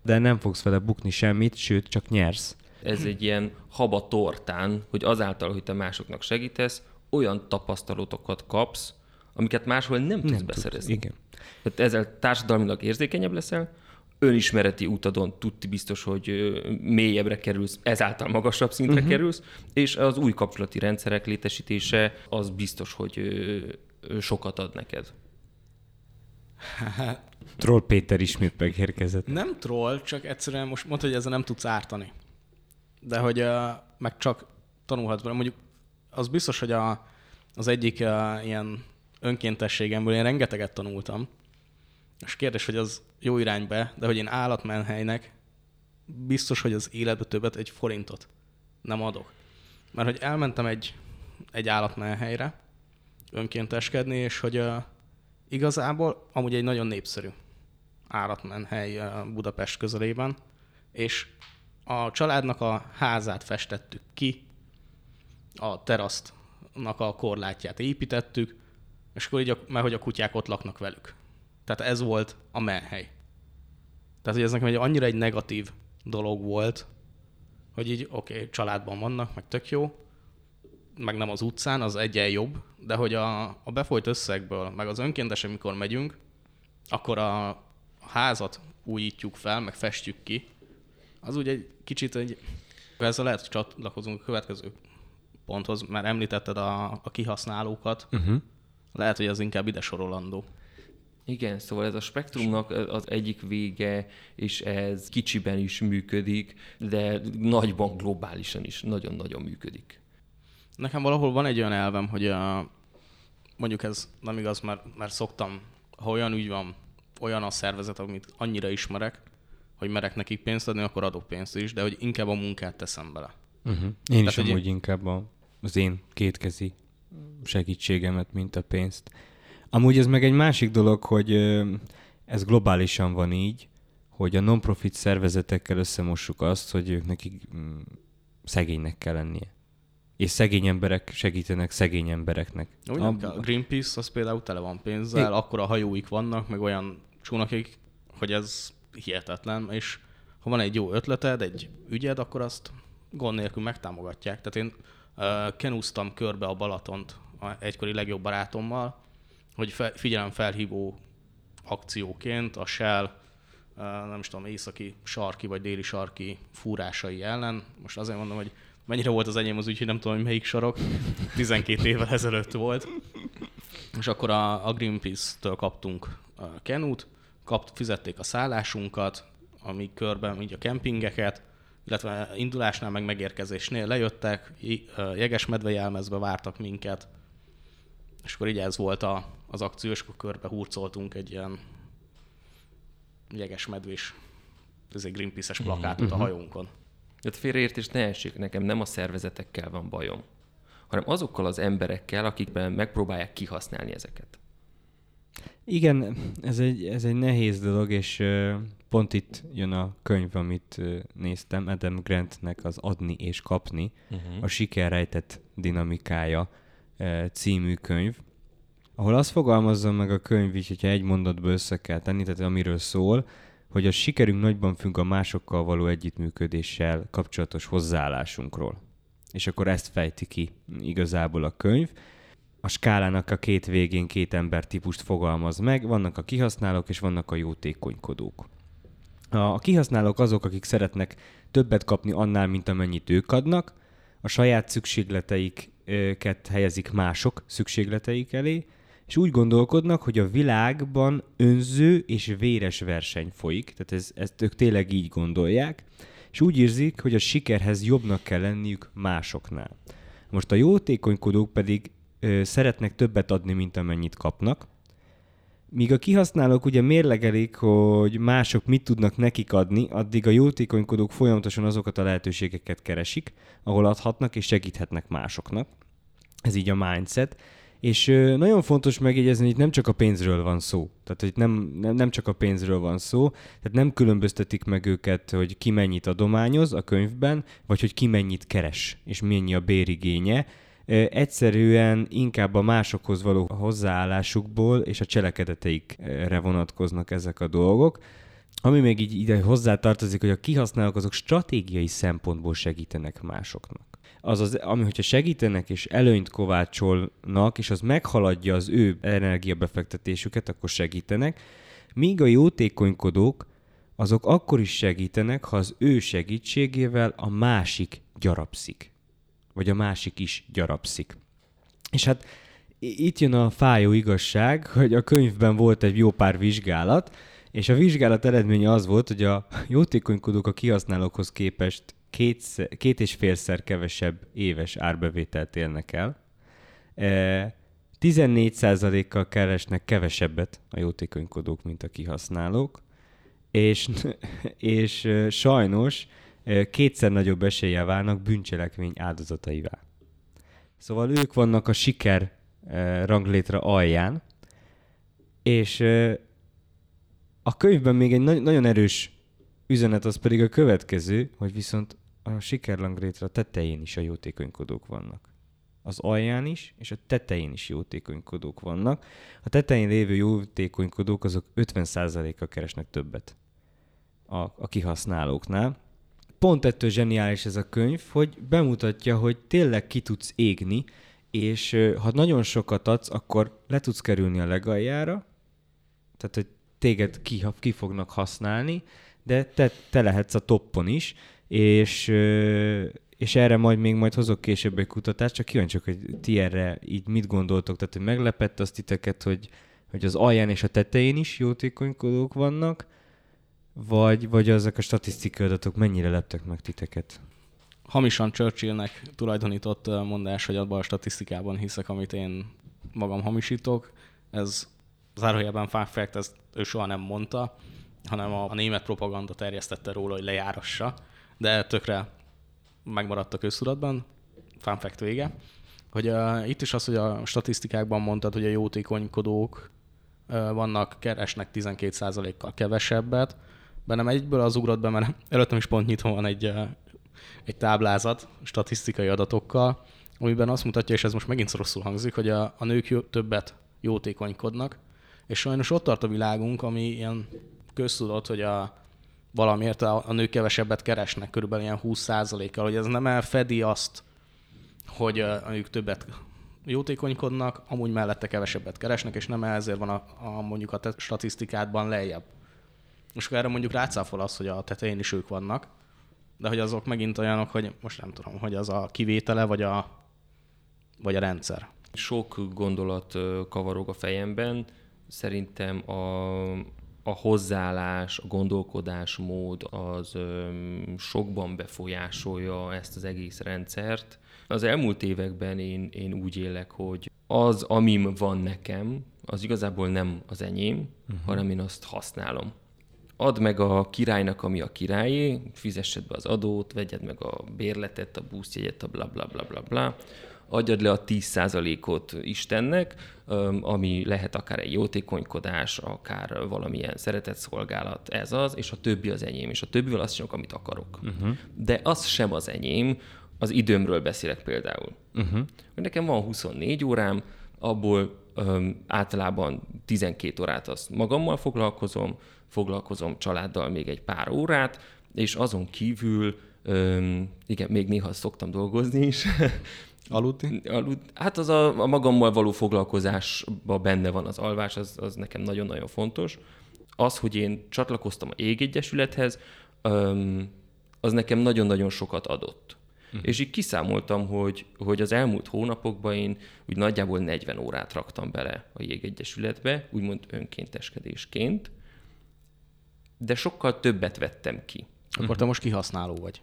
de nem fogsz vele bukni semmit, sőt, csak nyersz. Ez egy ilyen haba tortán, hogy azáltal, hogy te másoknak segítesz, olyan tapasztalatokat kapsz, amiket máshol nem tudsz Nem beszerezni. Tudsz, igen. Tehát ezzel társadalmilag érzékenyebb leszel, önismereti utadon tudti biztos, hogy mélyebbre kerülsz, ezáltal magasabb szintre uh-huh. kerülsz, és az új kapcsolati rendszerek létesítése az biztos, hogy sokat ad neked. Troll Péter ismét megérkezett. Nem troll, csak egyszerűen most mondta, hogy ezzel nem tudsz ártani. De hogy uh, meg csak tanulhatsz belőle. Mondjuk az biztos, hogy a, az egyik uh, ilyen önkéntességemből én rengeteget tanultam. És kérdés, hogy az jó irányba, de hogy én állatmenhelynek biztos, hogy az életbe többet egy forintot nem adok. Mert hogy elmentem egy, egy állatmenhelyre önkénteskedni, és hogy uh, igazából amúgy egy nagyon népszerű áratmenhely Budapest közelében, és a családnak a házát festettük ki, a terasztnak a korlátját építettük, és akkor így, mert hogy a kutyák ott laknak velük. Tehát ez volt a menhely. Tehát, hogy ez nekem egy annyira egy negatív dolog volt, hogy így oké, okay, családban vannak, meg tök jó, meg nem az utcán, az egyen jobb, de hogy a, a befolyt összegből, meg az önkéntes, amikor megyünk, akkor a, házat újítjuk fel, meg festjük ki, az úgy egy kicsit egy, ezzel lehet, hogy csatlakozunk a következő ponthoz, mert említetted a, a kihasználókat, uh-huh. lehet, hogy ez inkább ide sorolandó. Igen, szóval ez a spektrumnak az egyik vége, és ez kicsiben is működik, de nagyban, globálisan is nagyon-nagyon működik. Nekem valahol van egy olyan elvem, hogy a, mondjuk ez nem igaz, mert, mert szoktam, ha olyan úgy van, olyan a szervezet, amit annyira ismerek, hogy merek nekik pénzt adni, akkor adok pénzt is, de hogy inkább a munkát teszem bele. Uh-huh. Én Tehát, is amúgy én... inkább a, az én kétkezi segítségemet, mint a pénzt. Amúgy ez meg egy másik dolog, hogy ez globálisan van így, hogy a non-profit szervezetekkel összemossuk azt, hogy ők nekik mm, szegénynek kell lennie. És szegény emberek segítenek szegény embereknek. Úgy a, a Greenpeace az például tele van pénzzel, é... akkor a hajóik vannak, meg olyan csónakik, hogy ez hihetetlen, és ha van egy jó ötleted, egy ügyed, akkor azt gond nélkül megtámogatják. Tehát én uh, kenúztam körbe a Balatont a egykori legjobb barátommal, hogy fe, figyelem felhívó akcióként a Shell uh, nem is tudom, északi sarki vagy déli sarki fúrásai ellen. Most azért mondom, hogy mennyire volt az enyém az úgy, hogy nem tudom, hogy melyik sarok. 12 évvel ezelőtt volt. És akkor a, a Greenpeace-től kaptunk kenút, kapt, fizették a szállásunkat, ami körben így a kempingeket, illetve indulásnál meg megérkezésnél lejöttek, jegesmedve jelmezbe vártak minket, és akkor így ez volt a, az akció, és akkor körbe hurcoltunk egy ilyen jegesmedvés, ez egy Greenpeace-es plakátot a mhm. hajónkon. Tehát félreértés ne essék, nekem nem a szervezetekkel van bajom, hanem azokkal az emberekkel, akikben megpróbálják kihasználni ezeket. Igen, ez egy, ez egy nehéz dolog, és pont itt jön a könyv, amit néztem, Adam Grantnek az Adni és Kapni, uh-huh. a siker rejtett dinamikája című könyv, ahol azt fogalmazza meg a könyv is, hogyha egy mondatba össze kell tenni, tehát amiről szól, hogy a sikerünk nagyban függ a másokkal való együttműködéssel kapcsolatos hozzáállásunkról. És akkor ezt fejti ki igazából a könyv. A skálának a két végén két ember típust fogalmaz meg, vannak a kihasználók és vannak a jótékonykodók. A kihasználók azok, akik szeretnek többet kapni annál, mint amennyit ők adnak, a saját szükségleteiket helyezik mások szükségleteik elé, és úgy gondolkodnak, hogy a világban önző és véres verseny folyik, tehát ez, ezt ők tényleg így gondolják, és úgy érzik, hogy a sikerhez jobbnak kell lenniük másoknál. Most a jótékonykodók pedig ö, szeretnek többet adni, mint amennyit kapnak, míg a kihasználók ugye mérlegelik, hogy mások mit tudnak nekik adni, addig a jótékonykodók folyamatosan azokat a lehetőségeket keresik, ahol adhatnak és segíthetnek másoknak. Ez így a mindset. És nagyon fontos megjegyezni, hogy itt nem csak a pénzről van szó. Tehát, hogy nem, nem, nem csak a pénzről van szó, tehát nem különböztetik meg őket, hogy ki mennyit adományoz a könyvben, vagy hogy ki mennyit keres, és mennyi a bérigénye. Egyszerűen inkább a másokhoz való hozzáállásukból és a cselekedeteikre vonatkoznak ezek a dolgok. Ami még így ide hozzátartozik, hogy a kihasználók azok stratégiai szempontból segítenek másoknak az, az ami, hogyha segítenek és előnyt kovácsolnak, és az meghaladja az ő energiabefektetésüket, akkor segítenek, míg a jótékonykodók azok akkor is segítenek, ha az ő segítségével a másik gyarapszik. Vagy a másik is gyarapszik. És hát itt jön a fájó igazság, hogy a könyvben volt egy jó pár vizsgálat, és a vizsgálat eredménye az volt, hogy a jótékonykodók a kihasználókhoz képest két, két és félszer kevesebb éves árbevételt élnek el. 14%-kal keresnek kevesebbet a jótékonykodók, mint a kihasználók, és, és sajnos kétszer nagyobb eséllyel válnak bűncselekmény áldozataivá. Szóval ők vannak a siker ranglétre alján, és A könyvben még egy na- nagyon erős üzenet az pedig a következő, hogy viszont a sikerlangrétra tetején is a jótékonykodók vannak. Az alján is, és a tetején is jótékonykodók vannak. A tetején lévő jótékonykodók azok 50%-kal keresnek többet a, a kihasználóknál. Pont ettől zseniális ez a könyv, hogy bemutatja, hogy tényleg ki tudsz égni, és ha nagyon sokat adsz, akkor le tudsz kerülni a legaljára, tehát hogy téged ki, ki fognak használni, de te, te lehetsz a toppon is, és, és erre majd még majd hozok később egy kutatást, csak kíváncsiak, hogy ti erre így mit gondoltok, tehát hogy meglepett azt titeket, hogy, hogy az alján és a tetején is jótékonykodók vannak, vagy, vagy ezek a statisztikai adatok mennyire leptek meg titeket? Hamisan Churchillnek tulajdonított mondás, hogy abban a statisztikában hiszek, amit én magam hamisítok. Ez zárójelben fun fact, ezt ő soha nem mondta, hanem a, a német propaganda terjesztette róla, hogy lejárassa, de tökre megmaradt a köztudatban, fun fact vége, hogy uh, itt is az, hogy a statisztikákban mondtad, hogy a jótékonykodók uh, vannak, keresnek 12%-kal kevesebbet, bennem egyből az ugrott be, mert előttem is pont nyitva van egy, uh, egy táblázat statisztikai adatokkal, amiben azt mutatja, és ez most megint rosszul hangzik, hogy a, a nők jó, többet jótékonykodnak, és sajnos ott tart a világunk, ami ilyen köztudott, hogy a, valamiért a, a nők kevesebbet keresnek, körülbelül ilyen 20%-kal, hogy ez nem elfedi azt, hogy a, nők többet jótékonykodnak, amúgy mellette kevesebbet keresnek, és nem ezért van a, a mondjuk a statisztikádban lejjebb. Most erre mondjuk rácáfol az, hogy a tetején is ők vannak, de hogy azok megint olyanok, hogy most nem tudom, hogy az a kivétele, vagy a, vagy a rendszer. Sok gondolat kavarog a fejemben. Szerintem a, a hozzáállás, a gondolkodásmód az sokban befolyásolja ezt az egész rendszert. Az elmúlt években én, én úgy élek, hogy az, amim van nekem, az igazából nem az enyém, uh-huh. hanem én azt használom. Add meg a királynak, ami a királyé, fizessed be az adót, vegyed meg a bérletet, a buszjegyet, a bla bla bla bla bla adjad le a 10%-ot Istennek, ami lehet akár egy jótékonykodás, akár valamilyen szeretetszolgálat, ez az, és a többi az enyém, és a többivel azt csinálok, amit akarok. Uh-huh. De az sem az enyém, az időmről beszélek például. Uh-huh. Nekem van 24 órám, abból um, általában 12 órát azt magammal foglalkozom, foglalkozom családdal még egy pár órát, és azon kívül, um, igen, még néha szoktam dolgozni is, Aludni? Alud, hát az a, a magammal való foglalkozásban benne van az alvás, az, az nekem nagyon-nagyon fontos. Az, hogy én csatlakoztam a Égegyesülethez, az nekem nagyon-nagyon sokat adott. Hm. És így kiszámoltam, hogy, hogy az elmúlt hónapokban én úgy nagyjából 40 órát raktam bele a Jégegyesületbe, úgymond önkénteskedésként, de sokkal többet vettem ki. Akkor te most kihasználó vagy.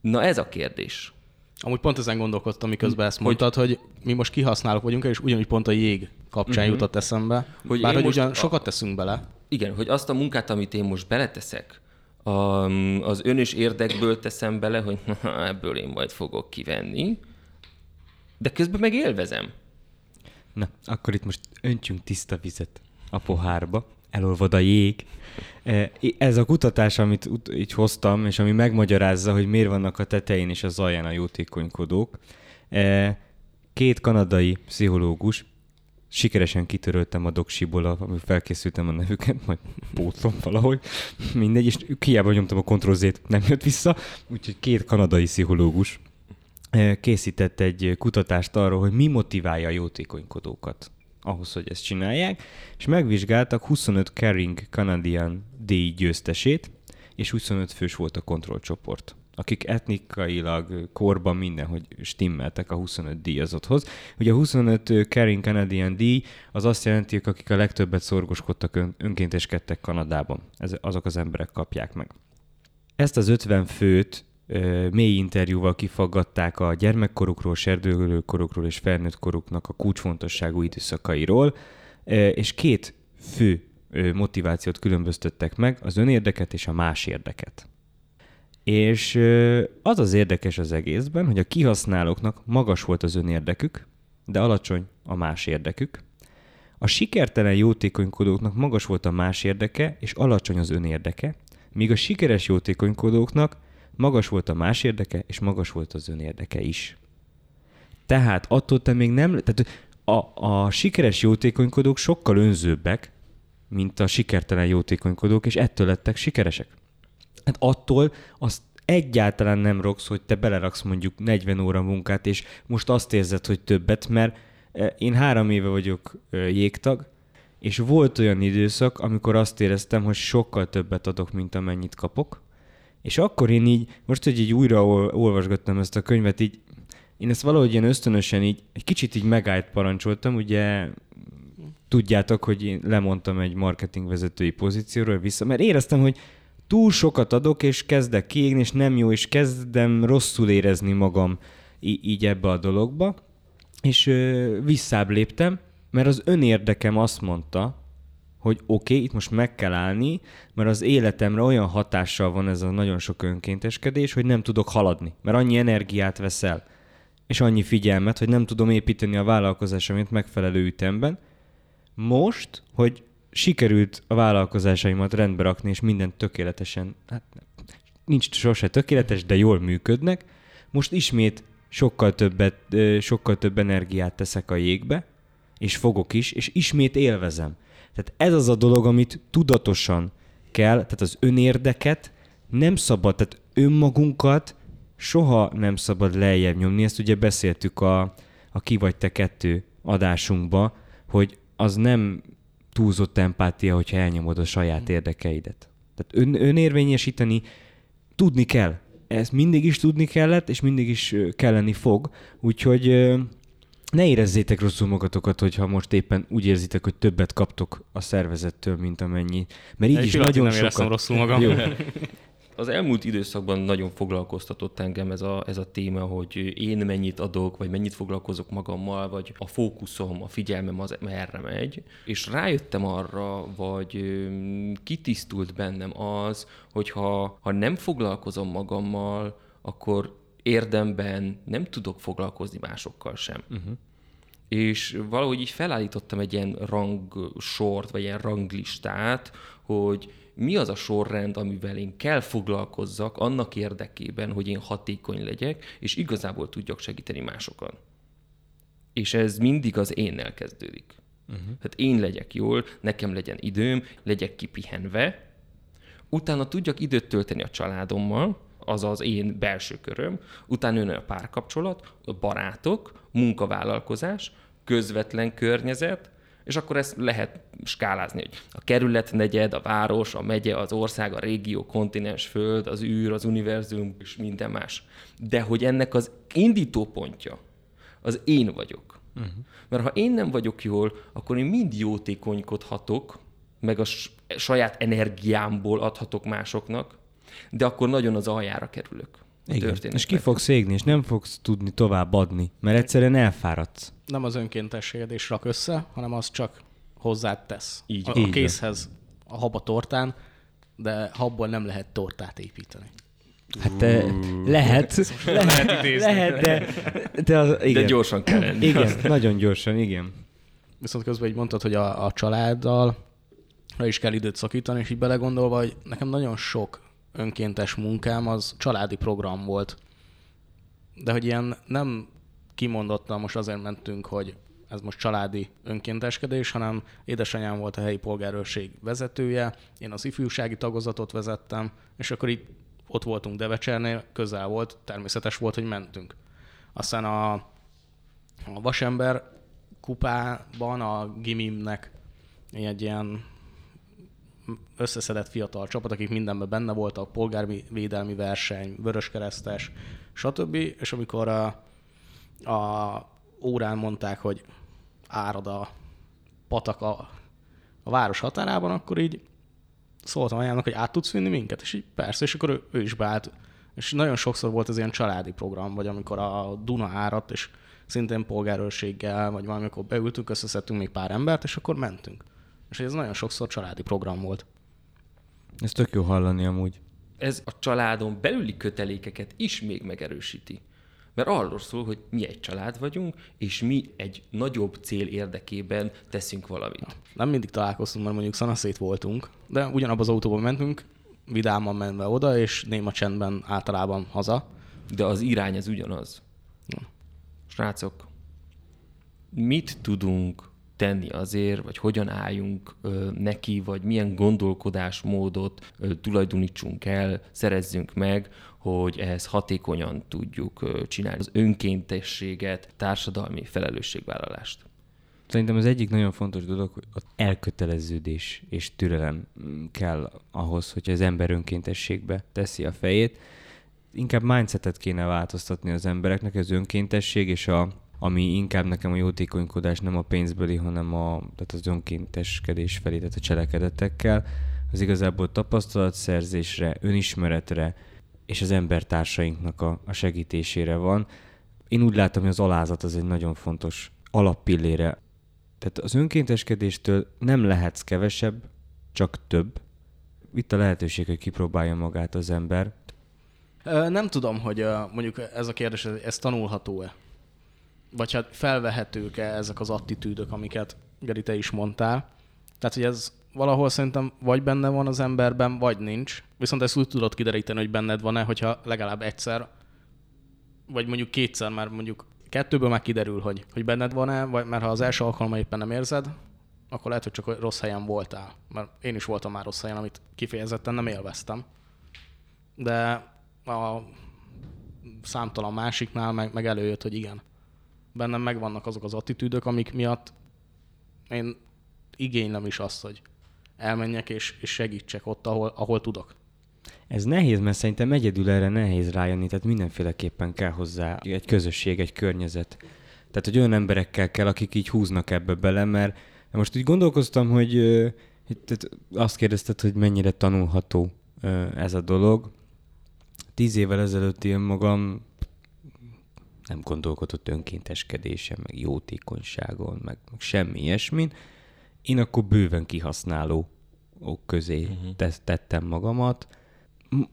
Na ez a kérdés. Amúgy pont ezen gondolkodtam, miközben ezt mondtad, hogy, hogy mi most kihasználók vagyunk, és ugyanúgy pont a jég kapcsán uh-huh. jutott eszembe. Hogy Bár hogy ugyan sokat teszünk bele. Igen, hogy azt a munkát, amit én most beleteszek, az önös érdekből teszem bele, hogy na, ebből én majd fogok kivenni, de közben meg élvezem. Na, akkor itt most öntsünk tiszta vizet a pohárba, elolvad a jég, E, ez a kutatás, amit így hoztam, és ami megmagyarázza, hogy miért vannak a tetején és az alján a jótékonykodók, e, két kanadai pszichológus, sikeresen kitöröltem a doksiból, amit felkészültem a nevüket, majd pótlom valahogy, mindegy, és hiába nyomtam a ctrl nem jött vissza, úgyhogy két kanadai pszichológus e, készített egy kutatást arról, hogy mi motiválja a jótékonykodókat ahhoz, hogy ezt csinálják, és megvizsgáltak 25 Caring Canadian díj győztesét, és 25 fős volt a kontrollcsoport akik etnikailag, korban mindenhogy stimmeltek a 25 díjazotthoz. Ugye a 25 Caring Canadian díj az azt jelenti, hogy akik a legtöbbet szorgoskodtak, ön, önkénteskedtek Kanadában. Ez, azok az emberek kapják meg. Ezt az 50 főt mély interjúval kifaggatták a gyermekkorukról, serdülőkorukról és felnőtt koruknak a kulcsfontosságú időszakairól, és két fő motivációt különböztettek meg, az önérdeket és a más érdeket. És az az érdekes az egészben, hogy a kihasználóknak magas volt az önérdekük, de alacsony a más érdekük. A sikertelen jótékonykodóknak magas volt a más érdeke, és alacsony az önérdeke, míg a sikeres jótékonykodóknak magas volt a más érdeke, és magas volt az önérdeke is. Tehát attól te még nem... Tehát a, a sikeres jótékonykodók sokkal önzőbbek, mint a sikertelen jótékonykodók, és ettől lettek sikeresek. Hát attól azt egyáltalán nem rossz, hogy te beleraksz mondjuk 40 óra munkát, és most azt érzed, hogy többet, mert e, én három éve vagyok e, jégtag, és volt olyan időszak, amikor azt éreztem, hogy sokkal többet adok, mint amennyit kapok, és akkor én így, most, hogy így újra olvasgattam ezt a könyvet, így én ezt valahogy ilyen ösztönösen így, egy kicsit így megállt parancsoltam, ugye tudjátok, hogy én lemondtam egy marketingvezetői pozícióról vissza, mert éreztem, hogy túl sokat adok, és kezdek kiégni, és nem jó, és kezdem rosszul érezni magam így ebbe a dologba, és ö, visszább léptem, mert az önérdekem azt mondta, hogy oké, okay, itt most meg kell állni, mert az életemre olyan hatással van ez a nagyon sok önkénteskedés, hogy nem tudok haladni, mert annyi energiát veszel, és annyi figyelmet, hogy nem tudom építeni a vállalkozásomat megfelelő ütemben. Most, hogy sikerült a vállalkozásaimat rendbe rakni, és minden tökéletesen, hát nincs sose tökéletes, de jól működnek, most ismét sokkal többet, sokkal több energiát teszek a jégbe, és fogok is, és ismét élvezem. Tehát ez az a dolog, amit tudatosan kell, tehát az önérdeket nem szabad, tehát önmagunkat soha nem szabad lejjebb nyomni. Ezt ugye beszéltük a, a Ki vagy te kettő adásunkba, hogy az nem túlzott empátia, hogyha elnyomod a saját érdekeidet. Tehát ön, önérvényesíteni tudni kell. Ezt mindig is tudni kellett, és mindig is kelleni fog. Úgyhogy ne érezzétek rosszul magatokat, hogyha most éppen úgy érzitek, hogy többet kaptok a szervezettől, mint amennyi. Mert így Egy is nagyon nem sokat... rosszul magam. Jó. Az elmúlt időszakban nagyon foglalkoztatott engem ez a, ez a téma, hogy én mennyit adok, vagy mennyit foglalkozok magammal, vagy a fókuszom, a figyelmem az merre megy. És rájöttem arra, vagy kitisztult bennem az, hogy ha, ha nem foglalkozom magammal, akkor érdemben nem tudok foglalkozni másokkal sem. Uh-huh. És valahogy így felállítottam egy ilyen rangsort, vagy ilyen ranglistát, hogy mi az a sorrend, amivel én kell foglalkozzak annak érdekében, hogy én hatékony legyek, és igazából tudjak segíteni másokon. És ez mindig az énnel kezdődik. Uh-huh. Hát én legyek jól, nekem legyen időm, legyek kipihenve, utána tudjak időt tölteni a családommal, az az én belső köröm, utána jön a párkapcsolat, a barátok, munkavállalkozás, közvetlen környezet, és akkor ezt lehet skálázni, hogy a kerület negyed, a város, a megye, az ország, a régió, kontinens, föld, az űr, az univerzum és minden más. De hogy ennek az indítópontja az én vagyok. Uh-huh. Mert ha én nem vagyok jól, akkor én mind jótékonykodhatok, meg a saját energiámból adhatok másoknak, de akkor nagyon az aljára kerülök. Igen. És ki fogsz égni, és nem fogsz tudni tovább adni, mert egyszerűen elfáradsz. Nem az önkéntességed és rak össze, hanem az csak hozzád tesz. Így. A, a készhez a haba tortán, de habból nem lehet tortát építeni. Hát te, lehet, lehet, lehet, de, de, az, igen. de gyorsan kell lenni. Igen, nagyon gyorsan, igen. Viszont közben így mondtad, hogy a, a családdal is kell időt szakítani, és így belegondolva, hogy nekem nagyon sok önkéntes munkám az családi program volt. De hogy ilyen nem kimondottan most azért mentünk, hogy ez most családi önkénteskedés, hanem édesanyám volt a helyi polgárőrség vezetője, én az ifjúsági tagozatot vezettem, és akkor itt ott voltunk Devecsernél, közel volt, természetes volt, hogy mentünk. Aztán a, a Vasember kupában a Gimimnek egy ilyen összeszedett fiatal csapat, akik mindenben benne voltak, polgári védelmi verseny, vöröskeresztes, stb. És amikor a, a órán mondták, hogy árad a patak a, a város határában, akkor így szóltam anyámnak, hogy át tudsz vinni minket, és így persze, és akkor ő, ő is beállt. És nagyon sokszor volt ez ilyen családi program, vagy amikor a Duna áradt, és szintén polgárőrséggel, vagy valamikor beültünk, összeszedtünk még pár embert, és akkor mentünk. És ez nagyon sokszor családi program volt. Ez tök jó hallani amúgy. Ez a családon belüli kötelékeket is még megerősíti. Mert arról szól, hogy mi egy család vagyunk, és mi egy nagyobb cél érdekében teszünk valamit. Nem mindig találkoztunk, mert mondjuk szanaszét voltunk, de ugyanabban az autóban mentünk, vidáman menve oda, és néma csendben általában haza. De az irány az ugyanaz. Ja. Srácok, mit tudunk tenni azért, vagy hogyan álljunk ö, neki, vagy milyen gondolkodásmódot ö, tulajdonítsunk el, szerezzünk meg, hogy ehhez hatékonyan tudjuk ö, csinálni az önkéntességet, társadalmi felelősségvállalást. Szerintem az egyik nagyon fontos dolog, hogy az elköteleződés és türelem kell ahhoz, hogy az ember önkéntességbe teszi a fejét. Inkább mindsetet kéne változtatni az embereknek, az önkéntesség és a, ami inkább nekem a jótékonykodás nem a pénzbeli, hanem a, tehát az önkénteskedés felé, tehát a cselekedetekkel, az igazából tapasztalatszerzésre, önismeretre és az embertársainknak a, a segítésére van. Én úgy látom, hogy az alázat az egy nagyon fontos alappillére. Tehát az önkénteskedéstől nem lehetsz kevesebb, csak több. Itt a lehetőség, hogy kipróbálja magát az ember. Nem tudom, hogy mondjuk ez a kérdés, ez tanulható-e? Vagy hát felvehetők-e ezek az attitűdök, amiket Geri, te is mondtál? Tehát, hogy ez valahol szerintem vagy benne van az emberben, vagy nincs. Viszont ezt úgy tudod kideríteni, hogy benned van-e, hogyha legalább egyszer, vagy mondjuk kétszer már mondjuk kettőből már kiderül, hogy, hogy benned van-e, vagy mert ha az első alkalommal éppen nem érzed, akkor lehet, hogy csak rossz helyen voltál. Mert én is voltam már rossz helyen, amit kifejezetten nem élveztem. De a számtalan másiknál meg, meg előjött, hogy igen. Bennem megvannak azok az attitűdök, amik miatt én igénylem is azt, hogy elmenjek és, és segítsek ott, ahol, ahol tudok. Ez nehéz, mert szerintem egyedül erre nehéz rájönni, tehát mindenféleképpen kell hozzá egy közösség, egy környezet. Tehát, hogy olyan emberekkel kell, akik így húznak ebbe bele, mert most úgy gondolkoztam, hogy hogy- azt kérdezted, hogy mennyire tanulható ez a dolog. Tíz évvel ezelőtt én magam nem gondolkodott önkénteskedésen, meg jótékonyságon, meg, meg semmi ilyesmin. Én akkor bőven kihasználó közé uh-huh. tettem magamat.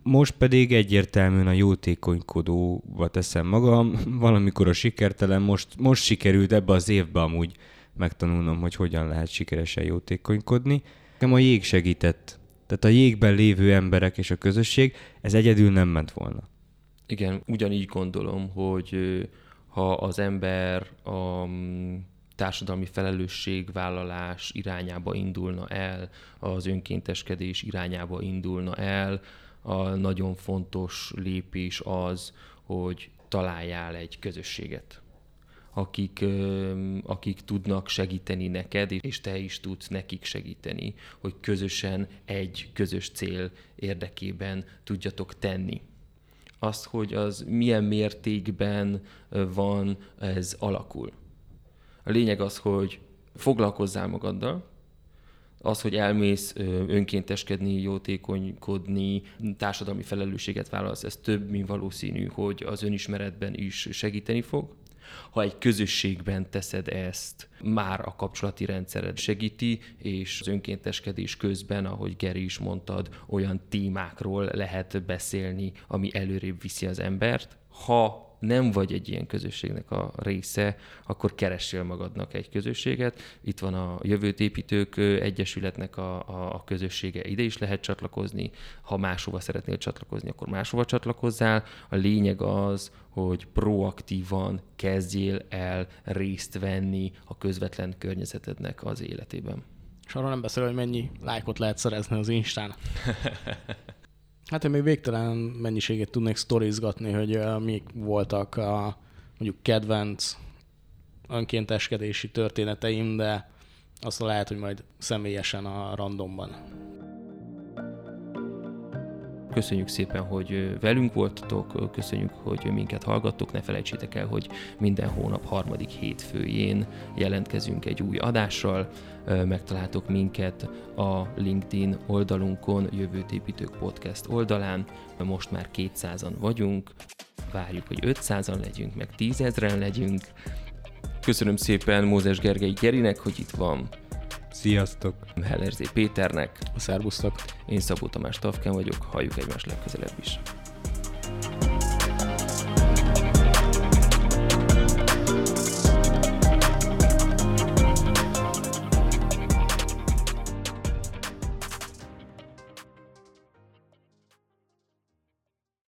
Most pedig egyértelműen a jótékonykodóba teszem magam. Valamikor a sikertelen, most, most sikerült ebbe az évbe amúgy megtanulnom, hogy hogyan lehet sikeresen jótékonykodni. Nekem a jég segített. Tehát a jégben lévő emberek és a közösség, ez egyedül nem ment volna. Igen, ugyanígy gondolom, hogy ha az ember a mm, társadalmi felelősségvállalás irányába indulna el, az önkénteskedés irányába indulna el, a nagyon fontos lépés az, hogy találjál egy közösséget akik, akik tudnak segíteni neked, és te is tudsz nekik segíteni, hogy közösen egy közös cél érdekében tudjatok tenni. Azt, hogy az milyen mértékben van, ez alakul. A lényeg az, hogy foglalkozzál magaddal, az, hogy elmész önkénteskedni, jótékonykodni, társadalmi felelősséget vállalsz, ez több, mint valószínű, hogy az önismeretben is segíteni fog. Ha egy közösségben teszed ezt, már a kapcsolati rendszered segíti, és az önkénteskedés közben, ahogy Geri is mondtad, olyan témákról lehet beszélni, ami előrébb viszi az embert. Ha nem vagy egy ilyen közösségnek a része, akkor keressél magadnak egy közösséget. Itt van a Jövőt Építők Egyesületnek a, a, a közössége, ide is lehet csatlakozni. Ha máshova szeretnél csatlakozni, akkor máshova csatlakozzál. A lényeg az, hogy proaktívan kezdjél el részt venni a közvetlen környezetednek az életében. És arról nem beszél, hogy mennyi lájkot lehet szerezni az Instán. Hát én még végtelen mennyiséget tudnék sztorizgatni, hogy uh, mik voltak a mondjuk kedvenc önkénteskedési történeteim, de azt lehet, hogy majd személyesen a randomban. Köszönjük szépen, hogy velünk voltatok, köszönjük, hogy minket hallgattok, ne felejtsétek el, hogy minden hónap harmadik hétfőjén jelentkezünk egy új adással, megtaláltok minket a LinkedIn oldalunkon, Jövőt Építők Podcast oldalán, most már 200-an vagyunk, várjuk, hogy 500-an legyünk, meg 10 ezeren legyünk. Köszönöm szépen Mózes Gergely Gerinek, hogy itt van, Sziasztok! Hellerzé Péternek, Szerbusztok! én Szabó Tamás Tavken vagyok, halljuk egymást legközelebb is.